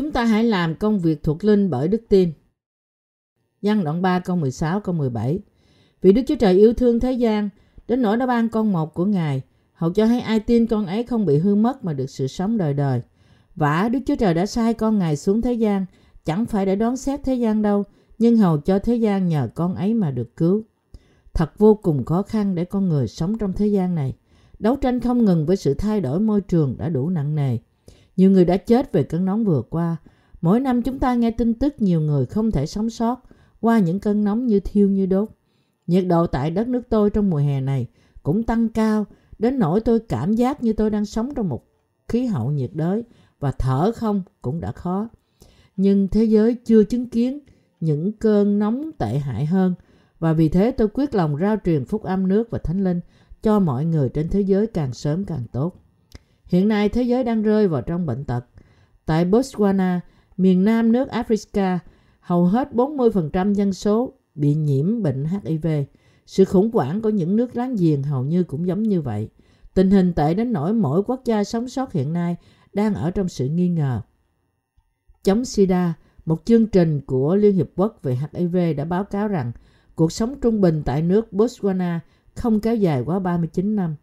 Chúng ta hãy làm công việc thuộc linh bởi đức tin. Văn đoạn 3 câu 16 câu 17 Vì Đức Chúa Trời yêu thương thế gian, đến nỗi đã ban con một của Ngài, hầu cho hay ai tin con ấy không bị hư mất mà được sự sống đời đời. vả Đức Chúa Trời đã sai con Ngài xuống thế gian, chẳng phải để đoán xét thế gian đâu, nhưng hầu cho thế gian nhờ con ấy mà được cứu. Thật vô cùng khó khăn để con người sống trong thế gian này. Đấu tranh không ngừng với sự thay đổi môi trường đã đủ nặng nề. Nhiều người đã chết về cơn nóng vừa qua. Mỗi năm chúng ta nghe tin tức nhiều người không thể sống sót qua những cơn nóng như thiêu như đốt. Nhiệt độ tại đất nước tôi trong mùa hè này cũng tăng cao, đến nỗi tôi cảm giác như tôi đang sống trong một khí hậu nhiệt đới và thở không cũng đã khó. Nhưng thế giới chưa chứng kiến những cơn nóng tệ hại hơn và vì thế tôi quyết lòng rao truyền phúc âm nước và thánh linh cho mọi người trên thế giới càng sớm càng tốt. Hiện nay thế giới đang rơi vào trong bệnh tật. Tại Botswana, miền nam nước Africa, hầu hết 40% dân số bị nhiễm bệnh HIV. Sự khủng hoảng của những nước láng giềng hầu như cũng giống như vậy. Tình hình tệ đến nỗi mỗi quốc gia sống sót hiện nay đang ở trong sự nghi ngờ. Chống SIDA, một chương trình của Liên Hiệp Quốc về HIV đã báo cáo rằng cuộc sống trung bình tại nước Botswana không kéo dài quá 39 năm.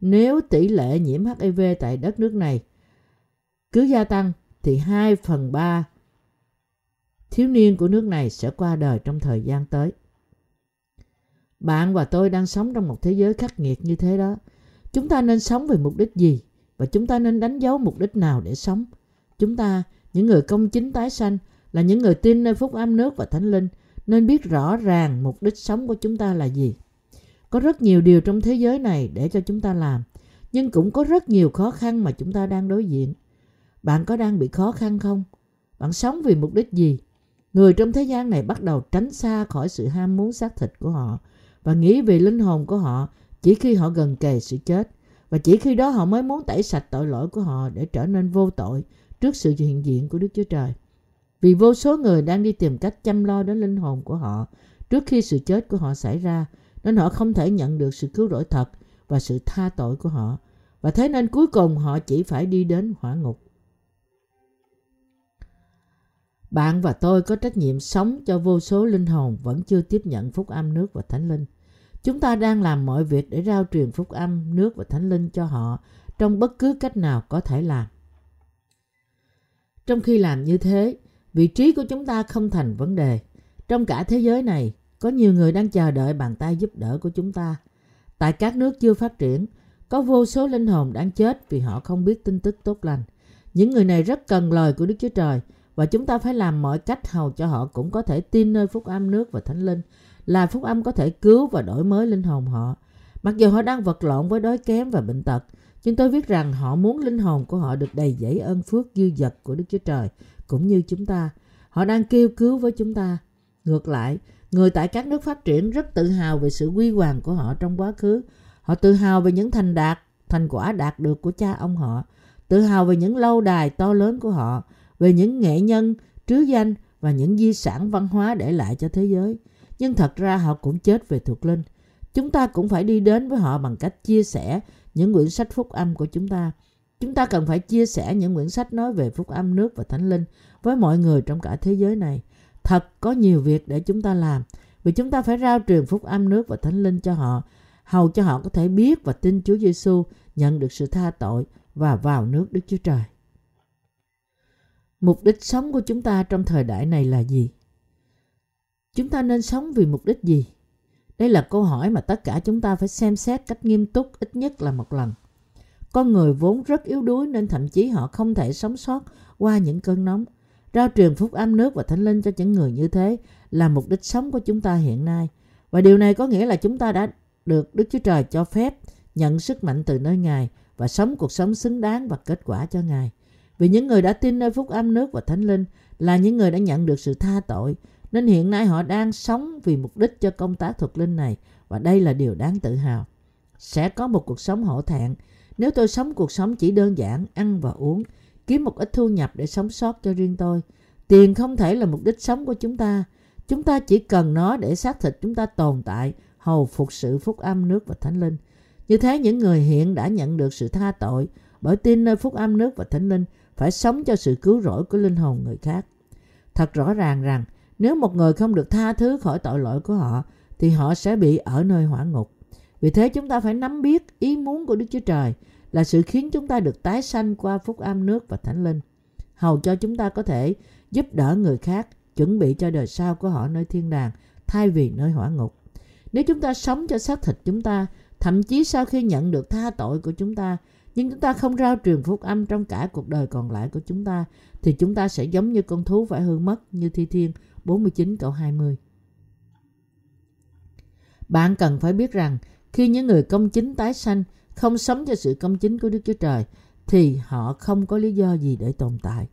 Nếu tỷ lệ nhiễm HIV tại đất nước này cứ gia tăng thì 2 phần 3 thiếu niên của nước này sẽ qua đời trong thời gian tới. Bạn và tôi đang sống trong một thế giới khắc nghiệt như thế đó. Chúng ta nên sống vì mục đích gì? Và chúng ta nên đánh dấu mục đích nào để sống? Chúng ta, những người công chính tái sanh, là những người tin nơi phúc âm nước và thánh linh, nên biết rõ ràng mục đích sống của chúng ta là gì. Có rất nhiều điều trong thế giới này để cho chúng ta làm, nhưng cũng có rất nhiều khó khăn mà chúng ta đang đối diện. Bạn có đang bị khó khăn không? Bạn sống vì mục đích gì? Người trong thế gian này bắt đầu tránh xa khỏi sự ham muốn xác thịt của họ và nghĩ về linh hồn của họ chỉ khi họ gần kề sự chết. Và chỉ khi đó họ mới muốn tẩy sạch tội lỗi của họ để trở nên vô tội trước sự hiện diện của Đức Chúa Trời. Vì vô số người đang đi tìm cách chăm lo đến linh hồn của họ trước khi sự chết của họ xảy ra nên họ không thể nhận được sự cứu rỗi thật và sự tha tội của họ. Và thế nên cuối cùng họ chỉ phải đi đến hỏa ngục. Bạn và tôi có trách nhiệm sống cho vô số linh hồn vẫn chưa tiếp nhận phúc âm nước và thánh linh. Chúng ta đang làm mọi việc để rao truyền phúc âm nước và thánh linh cho họ trong bất cứ cách nào có thể làm. Trong khi làm như thế, vị trí của chúng ta không thành vấn đề. Trong cả thế giới này, có nhiều người đang chờ đợi bàn tay giúp đỡ của chúng ta. Tại các nước chưa phát triển, có vô số linh hồn đang chết vì họ không biết tin tức tốt lành. Những người này rất cần lời của Đức Chúa Trời và chúng ta phải làm mọi cách hầu cho họ cũng có thể tin nơi phúc âm nước và thánh linh là phúc âm có thể cứu và đổi mới linh hồn họ. Mặc dù họ đang vật lộn với đói kém và bệnh tật, nhưng tôi viết rằng họ muốn linh hồn của họ được đầy dẫy ơn phước dư dật của Đức Chúa Trời, cũng như chúng ta. Họ đang kêu cứu với chúng ta. Ngược lại, người tại các nước phát triển rất tự hào về sự quy hoàng của họ trong quá khứ. Họ tự hào về những thành đạt, thành quả đạt được của cha ông họ, tự hào về những lâu đài to lớn của họ, về những nghệ nhân, trứ danh và những di sản văn hóa để lại cho thế giới. Nhưng thật ra họ cũng chết về thuộc linh. Chúng ta cũng phải đi đến với họ bằng cách chia sẻ những quyển sách phúc âm của chúng ta. Chúng ta cần phải chia sẻ những quyển sách nói về phúc âm nước và thánh linh với mọi người trong cả thế giới này. Thật có nhiều việc để chúng ta làm vì chúng ta phải rao truyền phúc âm nước và thánh linh cho họ, hầu cho họ có thể biết và tin Chúa Giêsu nhận được sự tha tội và vào nước Đức Chúa Trời. Mục đích sống của chúng ta trong thời đại này là gì? Chúng ta nên sống vì mục đích gì? Đây là câu hỏi mà tất cả chúng ta phải xem xét cách nghiêm túc ít nhất là một lần. Con người vốn rất yếu đuối nên thậm chí họ không thể sống sót qua những cơn nóng. Rao truyền phúc âm nước và thánh linh cho những người như thế là mục đích sống của chúng ta hiện nay. Và điều này có nghĩa là chúng ta đã được Đức Chúa Trời cho phép nhận sức mạnh từ nơi Ngài và sống cuộc sống xứng đáng và kết quả cho Ngài. Vì những người đã tin nơi phúc âm nước và thánh linh là những người đã nhận được sự tha tội, nên hiện nay họ đang sống vì mục đích cho công tác thuộc linh này và đây là điều đáng tự hào. Sẽ có một cuộc sống hổ thẹn nếu tôi sống cuộc sống chỉ đơn giản, ăn và uống, kiếm một ít thu nhập để sống sót cho riêng tôi. Tiền không thể là mục đích sống của chúng ta. Chúng ta chỉ cần nó để xác thịt chúng ta tồn tại, hầu phục sự phúc âm nước và thánh linh. Như thế những người hiện đã nhận được sự tha tội bởi tin nơi phúc âm nước và thánh linh phải sống cho sự cứu rỗi của linh hồn người khác. Thật rõ ràng rằng nếu một người không được tha thứ khỏi tội lỗi của họ thì họ sẽ bị ở nơi hỏa ngục. Vì thế chúng ta phải nắm biết ý muốn của Đức Chúa Trời là sự khiến chúng ta được tái sanh qua phúc âm nước và thánh linh. Hầu cho chúng ta có thể giúp đỡ người khác chuẩn bị cho đời sau của họ nơi thiên đàng thay vì nơi hỏa ngục. Nếu chúng ta sống cho xác thịt chúng ta, thậm chí sau khi nhận được tha tội của chúng ta, nhưng chúng ta không rao truyền phúc âm trong cả cuộc đời còn lại của chúng ta, thì chúng ta sẽ giống như con thú phải hư mất như Thi Thiên 49 câu 20. Bạn cần phải biết rằng khi những người công chính tái sanh không sống cho sự công chính của Đức Chúa Trời thì họ không có lý do gì để tồn tại.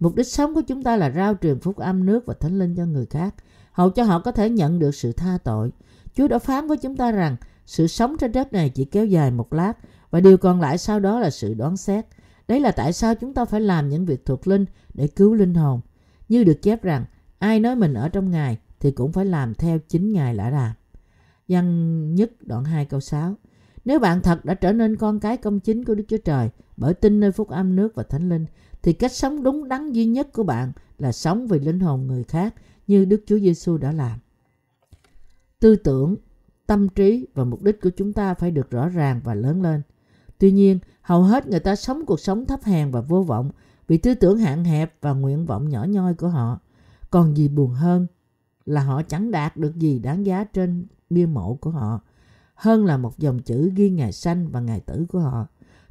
Mục đích sống của chúng ta là rao truyền phúc âm nước và thánh linh cho người khác, hầu cho họ có thể nhận được sự tha tội. Chúa đã phán với chúng ta rằng sự sống trên đất này chỉ kéo dài một lát và điều còn lại sau đó là sự đoán xét. Đấy là tại sao chúng ta phải làm những việc thuộc linh để cứu linh hồn. Như được chép rằng, ai nói mình ở trong Ngài thì cũng phải làm theo chính Ngài đã làm. Văn nhất đoạn 2 câu 6 nếu bạn thật đã trở nên con cái công chính của Đức Chúa Trời bởi tin nơi phúc âm nước và thánh linh thì cách sống đúng đắn duy nhất của bạn là sống vì linh hồn người khác như Đức Chúa Giêsu đã làm. Tư tưởng, tâm trí và mục đích của chúng ta phải được rõ ràng và lớn lên. Tuy nhiên, hầu hết người ta sống cuộc sống thấp hèn và vô vọng vì tư tưởng hạn hẹp và nguyện vọng nhỏ nhoi của họ. Còn gì buồn hơn là họ chẳng đạt được gì đáng giá trên bia mộ của họ hơn là một dòng chữ ghi ngày sanh và ngày tử của họ.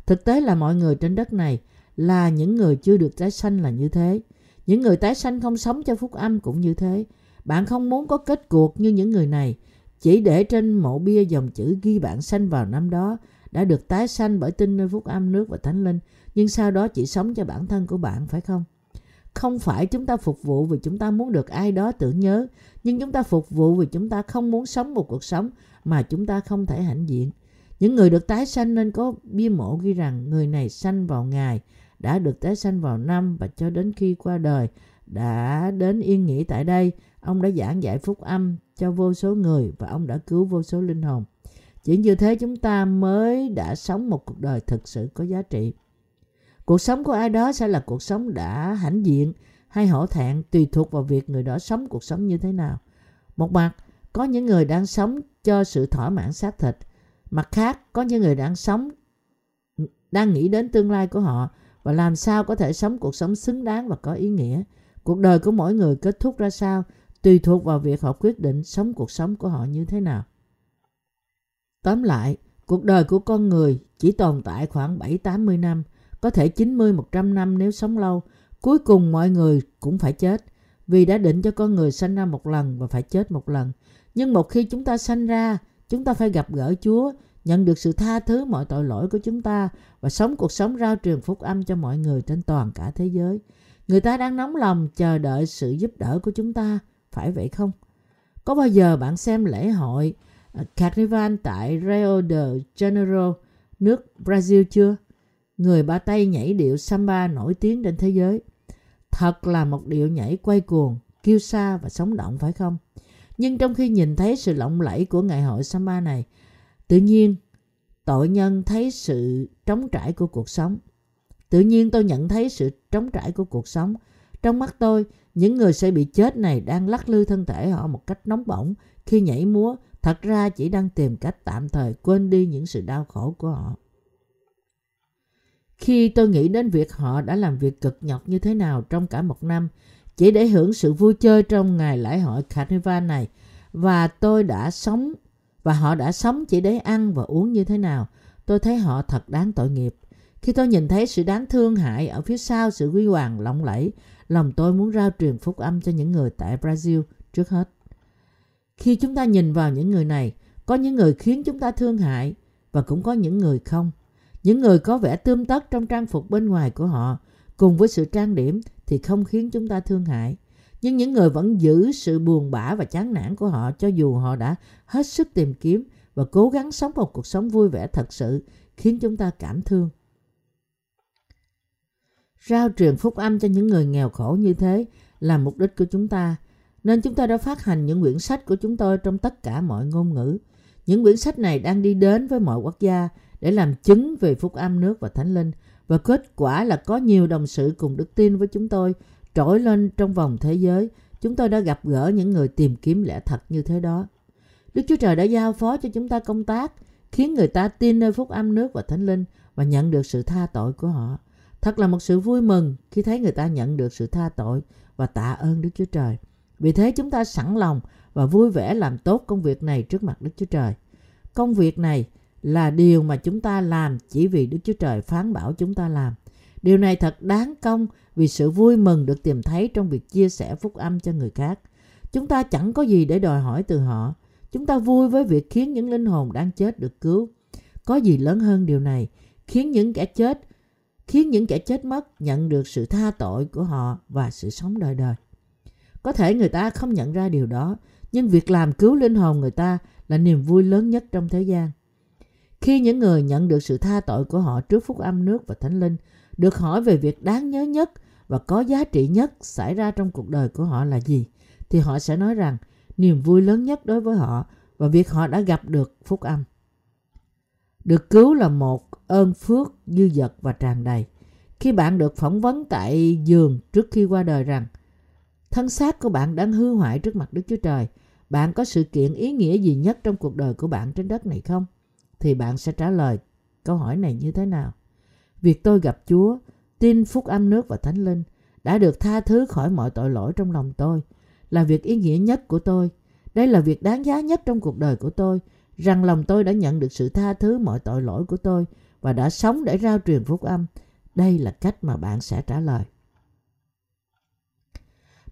Thực tế là mọi người trên đất này là những người chưa được tái sanh là như thế. Những người tái sanh không sống cho phúc âm cũng như thế. Bạn không muốn có kết cuộc như những người này, chỉ để trên mộ bia dòng chữ ghi bạn sanh vào năm đó đã được tái sanh bởi tin nơi phúc âm nước và thánh linh, nhưng sau đó chỉ sống cho bản thân của bạn phải không? Không phải chúng ta phục vụ vì chúng ta muốn được ai đó tưởng nhớ, nhưng chúng ta phục vụ vì chúng ta không muốn sống một cuộc sống mà chúng ta không thể hãnh diện. Những người được tái sanh nên có bia mộ ghi rằng người này sanh vào ngày, đã được tái sanh vào năm và cho đến khi qua đời đã đến yên nghỉ tại đây. Ông đã giảng dạy phúc âm cho vô số người và ông đã cứu vô số linh hồn. Chỉ như thế chúng ta mới đã sống một cuộc đời thực sự có giá trị. Cuộc sống của ai đó sẽ là cuộc sống đã hãnh diện hay hổ thẹn tùy thuộc vào việc người đó sống cuộc sống như thế nào. Một mặt, có những người đang sống cho sự thỏa mãn xác thịt. Mặt khác, có những người đang sống đang nghĩ đến tương lai của họ và làm sao có thể sống cuộc sống xứng đáng và có ý nghĩa. Cuộc đời của mỗi người kết thúc ra sao tùy thuộc vào việc họ quyết định sống cuộc sống của họ như thế nào. Tóm lại, cuộc đời của con người chỉ tồn tại khoảng 7-80 năm, có thể 90-100 năm nếu sống lâu. Cuối cùng mọi người cũng phải chết, vì đã định cho con người sanh ra một lần và phải chết một lần. Nhưng một khi chúng ta sanh ra, chúng ta phải gặp gỡ Chúa, nhận được sự tha thứ mọi tội lỗi của chúng ta và sống cuộc sống rao truyền phúc âm cho mọi người trên toàn cả thế giới. Người ta đang nóng lòng chờ đợi sự giúp đỡ của chúng ta, phải vậy không? Có bao giờ bạn xem lễ hội à, Carnival tại Rio de Janeiro, nước Brazil chưa? Người Ba Tây nhảy điệu samba nổi tiếng trên thế giới. Thật là một điệu nhảy quay cuồng, kiêu sa và sống động phải không? Nhưng trong khi nhìn thấy sự lộng lẫy của ngày hội samba này, tự nhiên tội nhân thấy sự trống trải của cuộc sống. Tự nhiên tôi nhận thấy sự trống trải của cuộc sống. Trong mắt tôi, những người sẽ bị chết này đang lắc lư thân thể họ một cách nóng bỏng khi nhảy múa, thật ra chỉ đang tìm cách tạm thời quên đi những sự đau khổ của họ. Khi tôi nghĩ đến việc họ đã làm việc cực nhọc như thế nào trong cả một năm, chỉ để hưởng sự vui chơi trong ngày lễ hội Carnival này, và tôi đã sống và họ đã sống chỉ để ăn và uống như thế nào, tôi thấy họ thật đáng tội nghiệp. Khi tôi nhìn thấy sự đáng thương hại ở phía sau sự quy hoàng lộng lẫy, lòng tôi muốn rao truyền phúc âm cho những người tại Brazil trước hết. Khi chúng ta nhìn vào những người này, có những người khiến chúng ta thương hại và cũng có những người không. Những người có vẻ tươm tất trong trang phục bên ngoài của họ, cùng với sự trang điểm thì không khiến chúng ta thương hại. Nhưng những người vẫn giữ sự buồn bã và chán nản của họ cho dù họ đã hết sức tìm kiếm và cố gắng sống một cuộc sống vui vẻ thật sự khiến chúng ta cảm thương. Rao truyền phúc âm cho những người nghèo khổ như thế là mục đích của chúng ta. Nên chúng ta đã phát hành những quyển sách của chúng tôi trong tất cả mọi ngôn ngữ. Những quyển sách này đang đi đến với mọi quốc gia để làm chứng về phúc âm nước và thánh linh và kết quả là có nhiều đồng sự cùng đức tin với chúng tôi trỗi lên trong vòng thế giới. Chúng tôi đã gặp gỡ những người tìm kiếm lẽ thật như thế đó. Đức Chúa Trời đã giao phó cho chúng ta công tác, khiến người ta tin nơi phúc âm nước và thánh linh và nhận được sự tha tội của họ. Thật là một sự vui mừng khi thấy người ta nhận được sự tha tội và tạ ơn Đức Chúa Trời. Vì thế chúng ta sẵn lòng và vui vẻ làm tốt công việc này trước mặt Đức Chúa Trời. Công việc này là điều mà chúng ta làm chỉ vì Đức Chúa Trời phán bảo chúng ta làm. Điều này thật đáng công vì sự vui mừng được tìm thấy trong việc chia sẻ phúc âm cho người khác. Chúng ta chẳng có gì để đòi hỏi từ họ. Chúng ta vui với việc khiến những linh hồn đang chết được cứu. Có gì lớn hơn điều này, khiến những kẻ chết khiến những kẻ chết mất nhận được sự tha tội của họ và sự sống đời đời. Có thể người ta không nhận ra điều đó, nhưng việc làm cứu linh hồn người ta là niềm vui lớn nhất trong thế gian. Khi những người nhận được sự tha tội của họ trước phúc âm nước và thánh linh, được hỏi về việc đáng nhớ nhất và có giá trị nhất xảy ra trong cuộc đời của họ là gì, thì họ sẽ nói rằng niềm vui lớn nhất đối với họ và việc họ đã gặp được phúc âm. Được cứu là một ơn phước dư dật và tràn đầy. Khi bạn được phỏng vấn tại giường trước khi qua đời rằng thân xác của bạn đang hư hoại trước mặt Đức Chúa Trời, bạn có sự kiện ý nghĩa gì nhất trong cuộc đời của bạn trên đất này không? Thì bạn sẽ trả lời câu hỏi này như thế nào? Việc tôi gặp Chúa, tin phúc âm nước và thánh linh đã được tha thứ khỏi mọi tội lỗi trong lòng tôi, là việc ý nghĩa nhất của tôi. Đây là việc đáng giá nhất trong cuộc đời của tôi, rằng lòng tôi đã nhận được sự tha thứ mọi tội lỗi của tôi và đã sống để rao truyền phúc âm. Đây là cách mà bạn sẽ trả lời.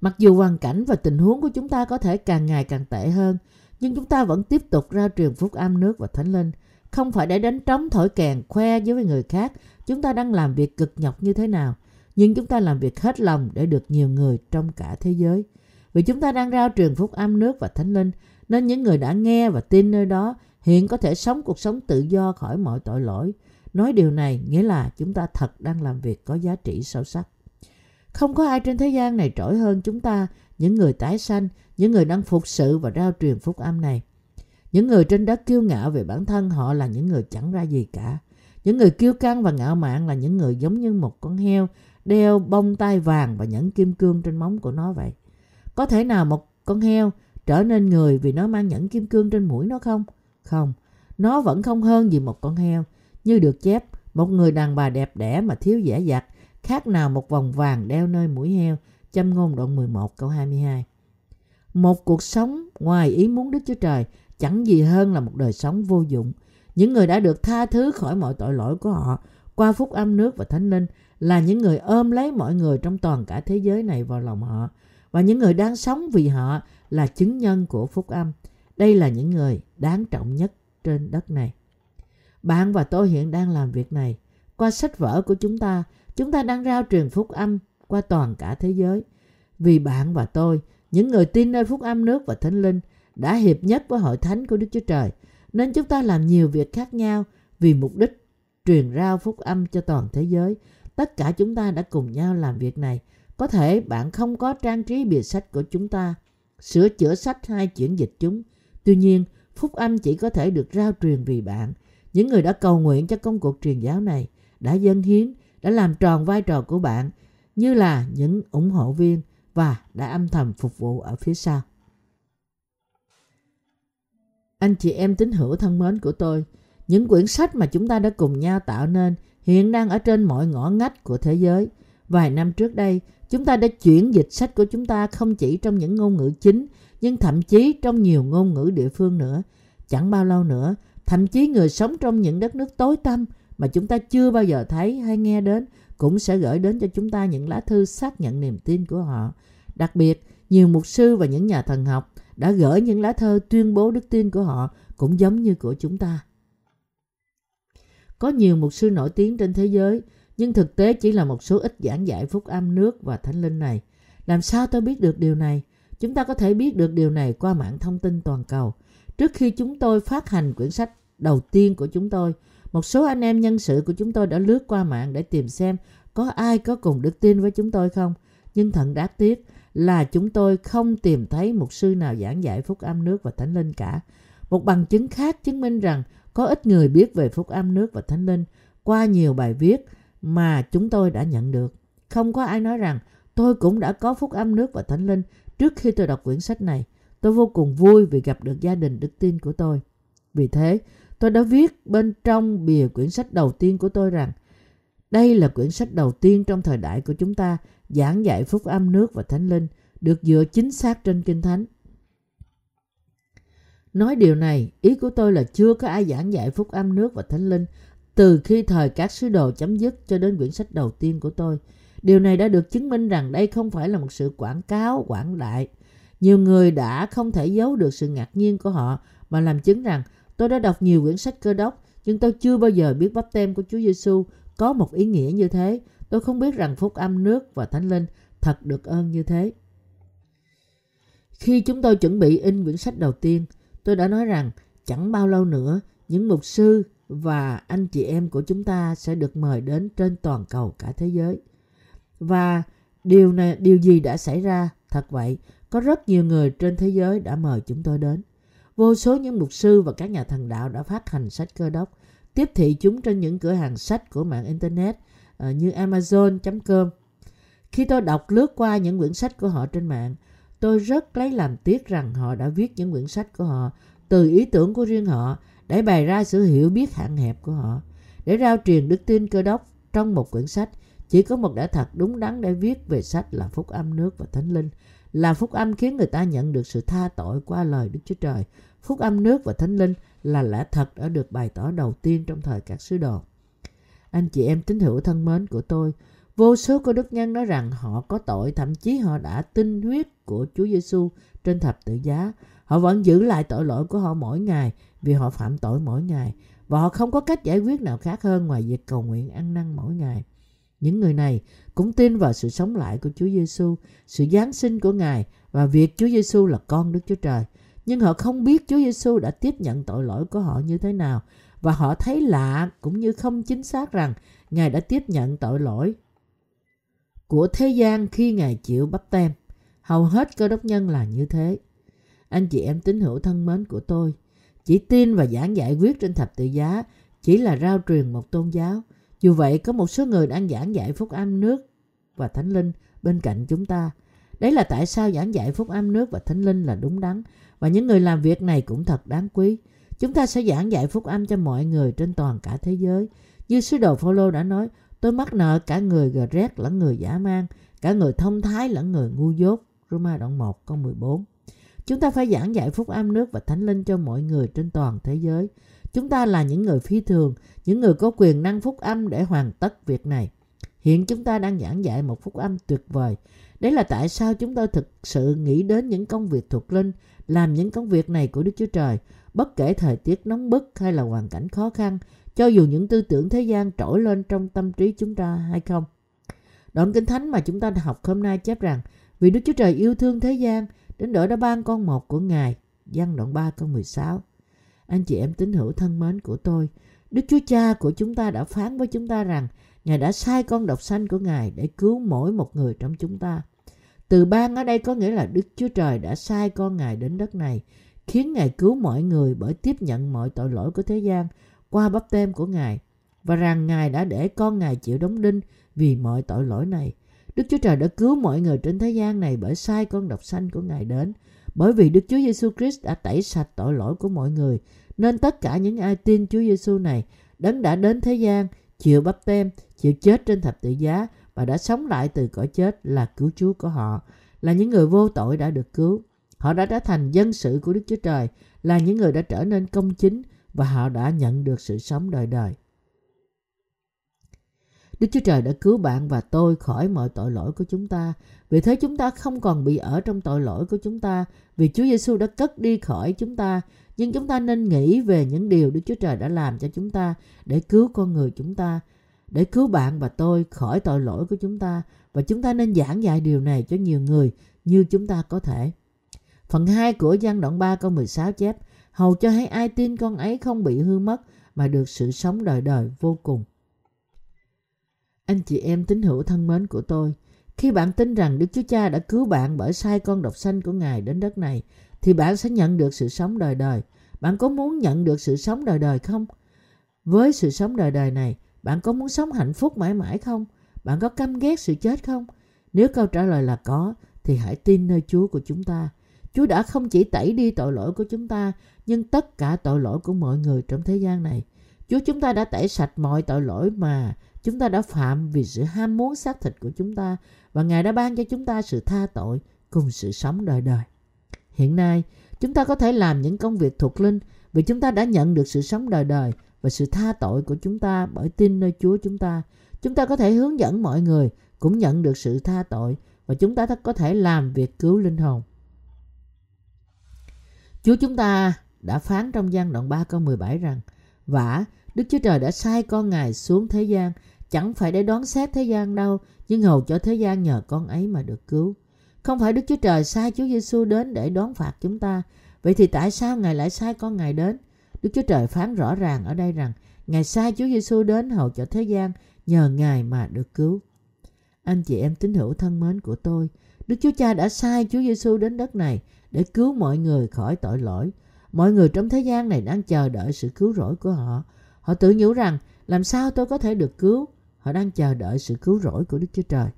Mặc dù hoàn cảnh và tình huống của chúng ta có thể càng ngày càng tệ hơn, nhưng chúng ta vẫn tiếp tục rao truyền phúc âm nước và thánh linh. Không phải để đánh trống thổi kèn khoe với người khác chúng ta đang làm việc cực nhọc như thế nào, nhưng chúng ta làm việc hết lòng để được nhiều người trong cả thế giới. Vì chúng ta đang rao truyền phúc âm nước và thánh linh, nên những người đã nghe và tin nơi đó hiện có thể sống cuộc sống tự do khỏi mọi tội lỗi. Nói điều này nghĩa là chúng ta thật đang làm việc có giá trị sâu sắc. Không có ai trên thế gian này trỗi hơn chúng ta, những người tái sanh, những người đang phục sự và rao truyền phúc âm này. Những người trên đất kiêu ngạo về bản thân họ là những người chẳng ra gì cả. Những người kiêu căng và ngạo mạn là những người giống như một con heo đeo bông tai vàng và nhẫn kim cương trên móng của nó vậy. Có thể nào một con heo trở nên người vì nó mang nhẫn kim cương trên mũi nó không? Không, nó vẫn không hơn gì một con heo. Như được chép, một người đàn bà đẹp đẽ mà thiếu dẻ dặt, khác nào một vòng vàng đeo nơi mũi heo, châm ngôn đoạn 11 câu 22. Một cuộc sống ngoài ý muốn Đức Chúa Trời chẳng gì hơn là một đời sống vô dụng. Những người đã được tha thứ khỏi mọi tội lỗi của họ qua phúc âm nước và thánh linh là những người ôm lấy mọi người trong toàn cả thế giới này vào lòng họ và những người đang sống vì họ là chứng nhân của phúc âm. Đây là những người đáng trọng nhất trên đất này. Bạn và tôi hiện đang làm việc này. Qua sách vở của chúng ta, chúng ta đang rao truyền phúc âm qua toàn cả thế giới. Vì bạn và tôi, những người tin nơi phúc âm nước và thánh linh, đã hiệp nhất với hội thánh của Đức Chúa Trời, nên chúng ta làm nhiều việc khác nhau vì mục đích truyền rao phúc âm cho toàn thế giới. Tất cả chúng ta đã cùng nhau làm việc này. Có thể bạn không có trang trí bìa sách của chúng ta, sửa chữa sách hay chuyển dịch chúng. Tuy nhiên, phúc âm chỉ có thể được rao truyền vì bạn. Những người đã cầu nguyện cho công cuộc truyền giáo này, đã dâng hiến, đã làm tròn vai trò của bạn như là những ủng hộ viên và đã âm thầm phục vụ ở phía sau. Anh chị em tín hữu thân mến của tôi, những quyển sách mà chúng ta đã cùng nhau tạo nên hiện đang ở trên mọi ngõ ngách của thế giới. Vài năm trước đây, chúng ta đã chuyển dịch sách của chúng ta không chỉ trong những ngôn ngữ chính, nhưng thậm chí trong nhiều ngôn ngữ địa phương nữa. Chẳng bao lâu nữa, thậm chí người sống trong những đất nước tối tăm mà chúng ta chưa bao giờ thấy hay nghe đến cũng sẽ gửi đến cho chúng ta những lá thư xác nhận niềm tin của họ. Đặc biệt, nhiều mục sư và những nhà thần học đã gửi những lá thơ tuyên bố đức tin của họ cũng giống như của chúng ta. Có nhiều mục sư nổi tiếng trên thế giới, nhưng thực tế chỉ là một số ít giảng dạy phúc âm nước và thánh linh này. Làm sao tôi biết được điều này? Chúng ta có thể biết được điều này qua mạng thông tin toàn cầu. Trước khi chúng tôi phát hành quyển sách đầu tiên của chúng tôi, một số anh em nhân sự của chúng tôi đã lướt qua mạng để tìm xem có ai có cùng đức tin với chúng tôi không. Nhưng thật đáng tiếc là chúng tôi không tìm thấy một sư nào giảng dạy phúc âm nước và thánh linh cả. Một bằng chứng khác chứng minh rằng có ít người biết về phúc âm nước và thánh linh qua nhiều bài viết mà chúng tôi đã nhận được. Không có ai nói rằng tôi cũng đã có phúc âm nước và thánh linh trước khi tôi đọc quyển sách này. Tôi vô cùng vui vì gặp được gia đình đức tin của tôi. Vì thế, tôi đã viết bên trong bìa quyển sách đầu tiên của tôi rằng đây là quyển sách đầu tiên trong thời đại của chúng ta giảng dạy phúc âm nước và thánh linh được dựa chính xác trên kinh thánh. Nói điều này, ý của tôi là chưa có ai giảng dạy phúc âm nước và thánh linh từ khi thời các sứ đồ chấm dứt cho đến quyển sách đầu tiên của tôi. Điều này đã được chứng minh rằng đây không phải là một sự quảng cáo quảng đại. Nhiều người đã không thể giấu được sự ngạc nhiên của họ mà làm chứng rằng tôi đã đọc nhiều quyển sách cơ đốc nhưng tôi chưa bao giờ biết bắp tem của Chúa Giêsu có một ý nghĩa như thế. Tôi không biết rằng phúc âm nước và thánh linh thật được ơn như thế. Khi chúng tôi chuẩn bị in quyển sách đầu tiên, tôi đã nói rằng chẳng bao lâu nữa những mục sư và anh chị em của chúng ta sẽ được mời đến trên toàn cầu cả thế giới. Và điều này điều gì đã xảy ra? Thật vậy, có rất nhiều người trên thế giới đã mời chúng tôi đến. Vô số những mục sư và các nhà thần đạo đã phát hành sách cơ đốc, tiếp thị chúng trên những cửa hàng sách của mạng Internet ờ, như Amazon.com. Khi tôi đọc lướt qua những quyển sách của họ trên mạng, tôi rất lấy làm tiếc rằng họ đã viết những quyển sách của họ từ ý tưởng của riêng họ để bày ra sự hiểu biết hạn hẹp của họ. Để rao truyền đức tin cơ đốc trong một quyển sách, chỉ có một đã thật đúng đắn để viết về sách là phúc âm nước và thánh linh, là phúc âm khiến người ta nhận được sự tha tội qua lời Đức Chúa Trời. Phúc âm nước và thánh linh là lẽ thật đã được bày tỏ đầu tiên trong thời các sứ đồ. Anh chị em tín hữu thân mến của tôi, vô số cơ đức nhân nói rằng họ có tội, thậm chí họ đã tinh huyết của Chúa Giêsu trên thập tự giá. Họ vẫn giữ lại tội lỗi của họ mỗi ngày vì họ phạm tội mỗi ngày và họ không có cách giải quyết nào khác hơn ngoài việc cầu nguyện ăn năn mỗi ngày. Những người này cũng tin vào sự sống lại của Chúa Giêsu, sự giáng sinh của Ngài và việc Chúa Giêsu là con Đức Chúa Trời. Nhưng họ không biết Chúa Giêsu đã tiếp nhận tội lỗi của họ như thế nào và họ thấy lạ cũng như không chính xác rằng Ngài đã tiếp nhận tội lỗi của thế gian khi Ngài chịu bắp tem. Hầu hết cơ đốc nhân là như thế. Anh chị em tín hữu thân mến của tôi, chỉ tin và giảng giải quyết trên thập tự giá chỉ là rao truyền một tôn giáo. Dù vậy, có một số người đang giảng dạy phúc âm nước và thánh linh bên cạnh chúng ta. Đấy là tại sao giảng dạy phúc âm nước và thánh linh là đúng đắn và những người làm việc này cũng thật đáng quý. Chúng ta sẽ giảng dạy phúc âm cho mọi người trên toàn cả thế giới. Như sứ đồ Phaolô đã nói, tôi mắc nợ cả người gờ rét lẫn người giả mang, cả người thông thái lẫn người ngu dốt. Roma đoạn 1 câu 14. Chúng ta phải giảng dạy phúc âm nước và thánh linh cho mọi người trên toàn thế giới. Chúng ta là những người phi thường, những người có quyền năng phúc âm để hoàn tất việc này. Hiện chúng ta đang giảng dạy một phúc âm tuyệt vời. Đấy là tại sao chúng tôi thực sự nghĩ đến những công việc thuộc linh, làm những công việc này của Đức Chúa Trời, bất kể thời tiết nóng bức hay là hoàn cảnh khó khăn, cho dù những tư tưởng thế gian trỗi lên trong tâm trí chúng ta hay không. Đoạn Kinh Thánh mà chúng ta học hôm nay chép rằng, vì Đức Chúa Trời yêu thương thế gian, đến đổi đã ban con một của Ngài. Văn đoạn 3 câu 16 anh chị em tín hữu thân mến của tôi, Đức Chúa Cha của chúng ta đã phán với chúng ta rằng Ngài đã sai con độc sanh của Ngài để cứu mỗi một người trong chúng ta. Từ ban ở đây có nghĩa là Đức Chúa Trời đã sai con Ngài đến đất này, khiến Ngài cứu mọi người bởi tiếp nhận mọi tội lỗi của thế gian qua bắp tem của Ngài, và rằng Ngài đã để con Ngài chịu đóng đinh vì mọi tội lỗi này. Đức Chúa Trời đã cứu mọi người trên thế gian này bởi sai con độc sanh của Ngài đến. Bởi vì Đức Chúa Giêsu Christ đã tẩy sạch tội lỗi của mọi người, nên tất cả những ai tin Chúa Giêsu này, đấng đã đến thế gian, chịu bắp tem, chịu chết trên thập tự giá và đã sống lại từ cõi chết là cứu Chúa của họ, là những người vô tội đã được cứu. Họ đã trở thành dân sự của Đức Chúa Trời, là những người đã trở nên công chính và họ đã nhận được sự sống đời đời. Đức Chúa Trời đã cứu bạn và tôi khỏi mọi tội lỗi của chúng ta. Vì thế chúng ta không còn bị ở trong tội lỗi của chúng ta vì Chúa Giêsu đã cất đi khỏi chúng ta. Nhưng chúng ta nên nghĩ về những điều Đức Chúa Trời đã làm cho chúng ta để cứu con người chúng ta, để cứu bạn và tôi khỏi tội lỗi của chúng ta. Và chúng ta nên giảng dạy điều này cho nhiều người như chúng ta có thể. Phần 2 của gian đoạn 3 câu 16 chép Hầu cho hay ai tin con ấy không bị hư mất mà được sự sống đời đời vô cùng. Anh chị em tín hữu thân mến của tôi, khi bạn tin rằng Đức Chúa Cha đã cứu bạn bởi sai con độc sanh của Ngài đến đất này, thì bạn sẽ nhận được sự sống đời đời. Bạn có muốn nhận được sự sống đời đời không? Với sự sống đời đời này, Bạn có muốn sống hạnh phúc mãi mãi không? Bạn có căm ghét sự chết không? Nếu câu trả lời là có, thì hãy tin nơi Chúa của chúng ta. Chúa đã không chỉ tẩy đi tội lỗi của chúng ta, nhưng tất cả tội lỗi của mọi người trong thế gian này. Chúa chúng ta đã tẩy sạch mọi tội lỗi mà chúng ta đã phạm vì sự ham muốn xác thịt của chúng ta và Ngài đã ban cho chúng ta sự tha tội cùng sự sống đời đời. Hiện nay, chúng ta có thể làm những công việc thuộc linh vì chúng ta đã nhận được sự sống đời đời và sự tha tội của chúng ta bởi tin nơi Chúa chúng ta. Chúng ta có thể hướng dẫn mọi người cũng nhận được sự tha tội và chúng ta có thể làm việc cứu linh hồn. Chúa chúng ta đã phán trong gian đoạn 3 câu 17 rằng Vả, Đức Chúa Trời đã sai con Ngài xuống thế gian chẳng phải để đoán xét thế gian đâu nhưng hầu cho thế gian nhờ con ấy mà được cứu. Không phải Đức Chúa Trời sai Chúa Giêsu đến để đoán phạt chúng ta. Vậy thì tại sao Ngài lại sai con Ngài đến? Đức Chúa Trời phán rõ ràng ở đây rằng Ngài sai Chúa Giêsu đến hầu cho thế gian nhờ Ngài mà được cứu. Anh chị em tín hữu thân mến của tôi, Đức Chúa Cha đã sai Chúa Giêsu đến đất này để cứu mọi người khỏi tội lỗi. Mọi người trong thế gian này đang chờ đợi sự cứu rỗi của họ. Họ tự nhủ rằng làm sao tôi có thể được cứu? Họ đang chờ đợi sự cứu rỗi của Đức Chúa Trời.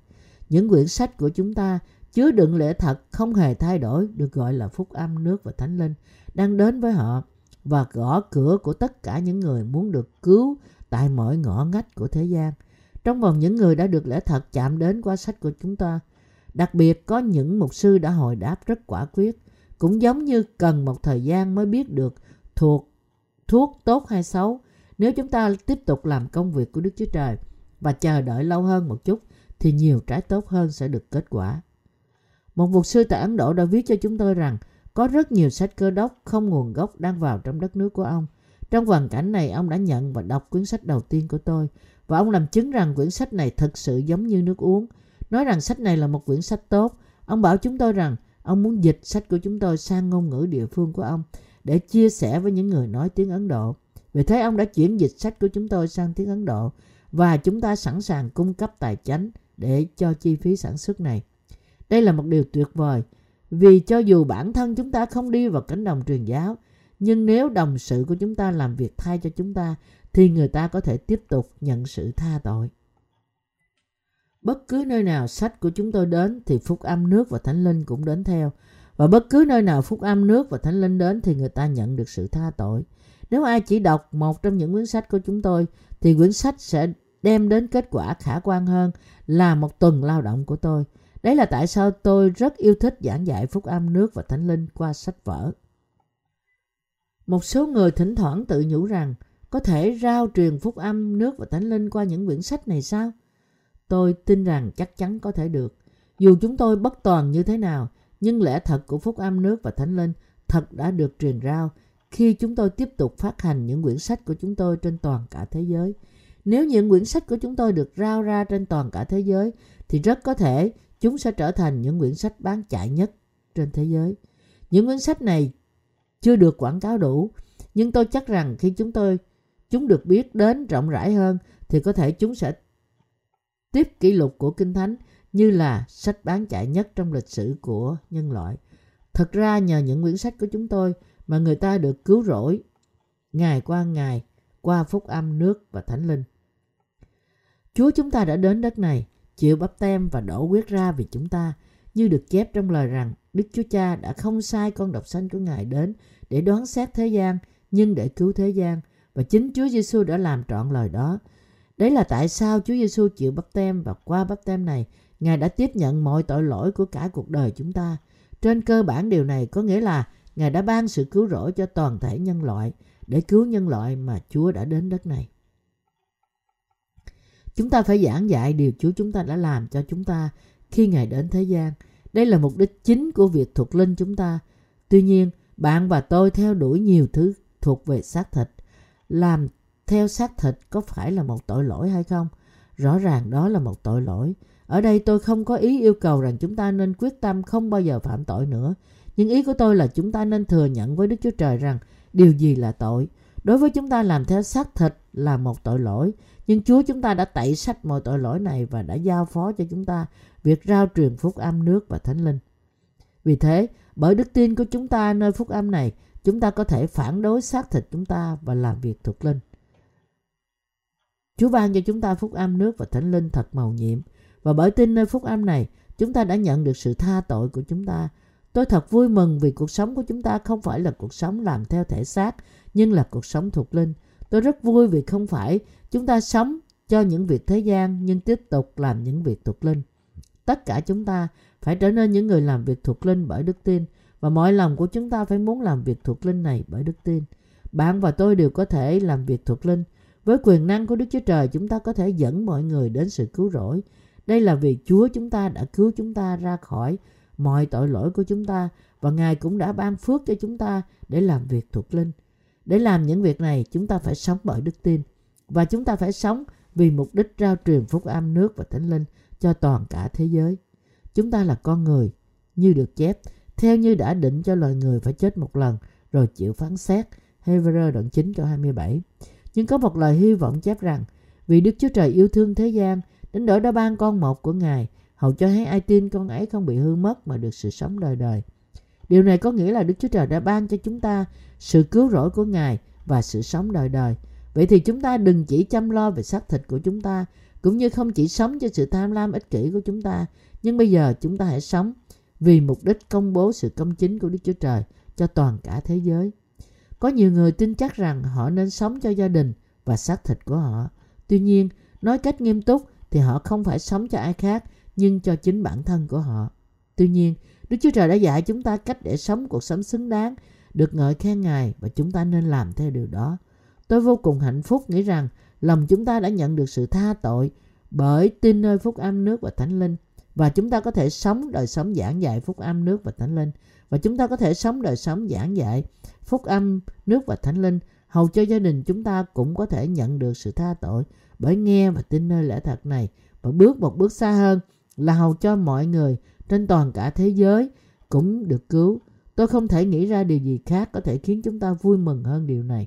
Những quyển sách của chúng ta chứa đựng lẽ thật không hề thay đổi được gọi là phúc âm nước và thánh linh đang đến với họ và gõ cửa của tất cả những người muốn được cứu tại mọi ngõ ngách của thế gian. Trong vòng những người đã được lẽ thật chạm đến qua sách của chúng ta, đặc biệt có những mục sư đã hồi đáp rất quả quyết, cũng giống như cần một thời gian mới biết được thuộc thuốc tốt hay xấu. Nếu chúng ta tiếp tục làm công việc của Đức Chúa Trời và chờ đợi lâu hơn một chút thì nhiều trái tốt hơn sẽ được kết quả. Một mục sư tại Ấn Độ đã viết cho chúng tôi rằng có rất nhiều sách cơ đốc không nguồn gốc đang vào trong đất nước của ông. Trong hoàn cảnh này, ông đã nhận và đọc quyển sách đầu tiên của tôi và ông làm chứng rằng quyển sách này thực sự giống như nước uống. Nói rằng sách này là một quyển sách tốt. Ông bảo chúng tôi rằng ông muốn dịch sách của chúng tôi sang ngôn ngữ địa phương của ông để chia sẻ với những người nói tiếng Ấn Độ. Vì thế ông đã chuyển dịch sách của chúng tôi sang tiếng Ấn Độ và chúng ta sẵn sàng cung cấp tài chánh để cho chi phí sản xuất này. Đây là một điều tuyệt vời, vì cho dù bản thân chúng ta không đi vào cánh đồng truyền giáo, nhưng nếu đồng sự của chúng ta làm việc thay cho chúng ta, thì người ta có thể tiếp tục nhận sự tha tội. Bất cứ nơi nào sách của chúng tôi đến thì phúc âm nước và thánh linh cũng đến theo. Và bất cứ nơi nào phúc âm nước và thánh linh đến thì người ta nhận được sự tha tội. Nếu ai chỉ đọc một trong những quyển sách của chúng tôi thì quyển sách sẽ đem đến kết quả khả quan hơn là một tuần lao động của tôi. Đấy là tại sao tôi rất yêu thích giảng dạy phúc âm nước và thánh linh qua sách vở. Một số người thỉnh thoảng tự nhủ rằng có thể rao truyền phúc âm nước và thánh linh qua những quyển sách này sao? Tôi tin rằng chắc chắn có thể được. Dù chúng tôi bất toàn như thế nào, nhưng lẽ thật của phúc âm nước và thánh linh thật đã được truyền rao khi chúng tôi tiếp tục phát hành những quyển sách của chúng tôi trên toàn cả thế giới. Nếu những quyển sách của chúng tôi được rao ra trên toàn cả thế giới, thì rất có thể chúng sẽ trở thành những quyển sách bán chạy nhất trên thế giới. Những quyển sách này chưa được quảng cáo đủ, nhưng tôi chắc rằng khi chúng tôi chúng được biết đến rộng rãi hơn thì có thể chúng sẽ tiếp kỷ lục của Kinh Thánh như là sách bán chạy nhất trong lịch sử của nhân loại. Thật ra nhờ những quyển sách của chúng tôi mà người ta được cứu rỗi ngày qua ngày qua phúc âm nước và thánh linh. Chúa chúng ta đã đến đất này, chịu bắp tem và đổ huyết ra vì chúng ta, như được chép trong lời rằng Đức Chúa Cha đã không sai con độc sanh của Ngài đến để đoán xét thế gian, nhưng để cứu thế gian. Và chính Chúa Giêsu đã làm trọn lời đó. Đấy là tại sao Chúa Giêsu chịu bắp tem và qua bắp tem này, Ngài đã tiếp nhận mọi tội lỗi của cả cuộc đời chúng ta. Trên cơ bản điều này có nghĩa là Ngài đã ban sự cứu rỗi cho toàn thể nhân loại để cứu nhân loại mà Chúa đã đến đất này. Chúng ta phải giảng dạy điều Chúa chúng ta đã làm cho chúng ta khi Ngài đến thế gian. Đây là mục đích chính của việc thuộc linh chúng ta. Tuy nhiên, bạn và tôi theo đuổi nhiều thứ thuộc về xác thịt. Làm theo xác thịt có phải là một tội lỗi hay không? Rõ ràng đó là một tội lỗi. Ở đây tôi không có ý yêu cầu rằng chúng ta nên quyết tâm không bao giờ phạm tội nữa. Nhưng ý của tôi là chúng ta nên thừa nhận với Đức Chúa Trời rằng điều gì là tội. Đối với chúng ta làm theo xác thịt là một tội lỗi. Nhưng Chúa chúng ta đã tẩy sạch mọi tội lỗi này và đã giao phó cho chúng ta việc rao truyền phúc âm nước và thánh linh. Vì thế, bởi đức tin của chúng ta nơi phúc âm này, chúng ta có thể phản đối xác thịt chúng ta và làm việc thuộc linh. Chúa ban cho chúng ta phúc âm nước và thánh linh thật màu nhiệm. Và bởi tin nơi phúc âm này, chúng ta đã nhận được sự tha tội của chúng ta. Tôi thật vui mừng vì cuộc sống của chúng ta không phải là cuộc sống làm theo thể xác, nhưng là cuộc sống thuộc linh. Tôi rất vui vì không phải chúng ta sống cho những việc thế gian nhưng tiếp tục làm những việc thuộc linh. Tất cả chúng ta phải trở nên những người làm việc thuộc linh bởi đức tin và mọi lòng của chúng ta phải muốn làm việc thuộc linh này bởi đức tin. Bạn và tôi đều có thể làm việc thuộc linh. Với quyền năng của Đức Chúa Trời chúng ta có thể dẫn mọi người đến sự cứu rỗi. Đây là vì Chúa chúng ta đã cứu chúng ta ra khỏi mọi tội lỗi của chúng ta và Ngài cũng đã ban phước cho chúng ta để làm việc thuộc linh. Để làm những việc này chúng ta phải sống bởi đức tin và chúng ta phải sống vì mục đích rao truyền phúc âm nước và thánh linh cho toàn cả thế giới. Chúng ta là con người, như được chép, theo như đã định cho loài người phải chết một lần rồi chịu phán xét. Hebrew đoạn 9 câu 27. Nhưng có một lời hy vọng chép rằng vì Đức Chúa Trời yêu thương thế gian đến đổi đã ban con một của Ngài hầu cho thấy ai tin con ấy không bị hư mất mà được sự sống đời đời. Điều này có nghĩa là Đức Chúa Trời đã ban cho chúng ta sự cứu rỗi của Ngài và sự sống đời đời. Vậy thì chúng ta đừng chỉ chăm lo về xác thịt của chúng ta, cũng như không chỉ sống cho sự tham lam ích kỷ của chúng ta, nhưng bây giờ chúng ta hãy sống vì mục đích công bố sự công chính của Đức Chúa Trời cho toàn cả thế giới. Có nhiều người tin chắc rằng họ nên sống cho gia đình và xác thịt của họ. Tuy nhiên, nói cách nghiêm túc thì họ không phải sống cho ai khác nhưng cho chính bản thân của họ. Tuy nhiên, Đức Chúa Trời đã dạy chúng ta cách để sống cuộc sống xứng đáng, được ngợi khen Ngài và chúng ta nên làm theo điều đó. Tôi vô cùng hạnh phúc nghĩ rằng lòng chúng ta đã nhận được sự tha tội bởi tin nơi phúc âm nước và thánh linh và chúng ta có thể sống đời sống giảng dạy phúc âm nước và thánh linh và chúng ta có thể sống đời sống giảng dạy phúc âm nước và thánh linh hầu cho gia đình chúng ta cũng có thể nhận được sự tha tội bởi nghe và tin nơi lẽ thật này và bước một bước xa hơn là hầu cho mọi người trên toàn cả thế giới cũng được cứu. Tôi không thể nghĩ ra điều gì khác có thể khiến chúng ta vui mừng hơn điều này.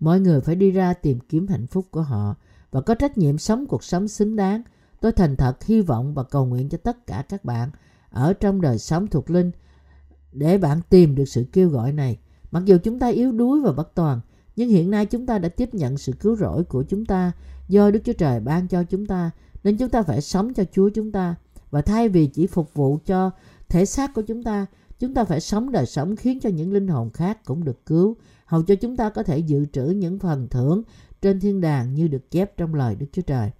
Mọi người phải đi ra tìm kiếm hạnh phúc của họ và có trách nhiệm sống cuộc sống xứng đáng. Tôi thành thật hy vọng và cầu nguyện cho tất cả các bạn ở trong đời sống thuộc linh để bạn tìm được sự kêu gọi này. Mặc dù chúng ta yếu đuối và bất toàn, nhưng hiện nay chúng ta đã tiếp nhận sự cứu rỗi của chúng ta do Đức Chúa Trời ban cho chúng ta nên chúng ta phải sống cho Chúa chúng ta và thay vì chỉ phục vụ cho thể xác của chúng ta chúng ta phải sống đời sống khiến cho những linh hồn khác cũng được cứu hầu cho chúng ta có thể dự trữ những phần thưởng trên thiên đàng như được chép trong lời Đức Chúa Trời.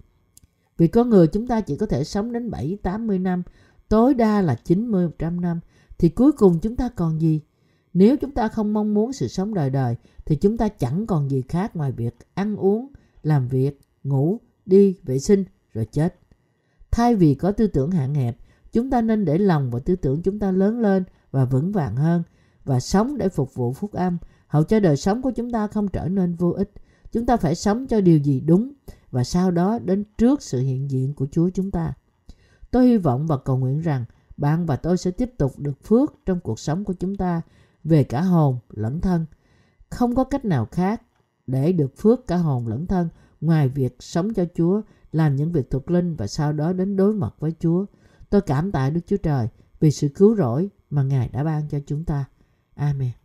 Vì con người chúng ta chỉ có thể sống đến 7-80 năm, tối đa là 90-100 năm, thì cuối cùng chúng ta còn gì? Nếu chúng ta không mong muốn sự sống đời đời, thì chúng ta chẳng còn gì khác ngoài việc ăn uống, làm việc, ngủ, đi, vệ sinh rồi chết. Thay vì có tư tưởng hạn hẹp, chúng ta nên để lòng và tư tưởng chúng ta lớn lên và vững vàng hơn và sống để phục vụ phúc âm, hầu cho đời sống của chúng ta không trở nên vô ích. Chúng ta phải sống cho điều gì đúng và sau đó đến trước sự hiện diện của Chúa chúng ta. Tôi hy vọng và cầu nguyện rằng bạn và tôi sẽ tiếp tục được phước trong cuộc sống của chúng ta về cả hồn lẫn thân. Không có cách nào khác để được phước cả hồn lẫn thân ngoài việc sống cho Chúa làm những việc thuộc linh và sau đó đến đối mặt với Chúa. Tôi cảm tạ Đức Chúa Trời vì sự cứu rỗi mà Ngài đã ban cho chúng ta. Amen.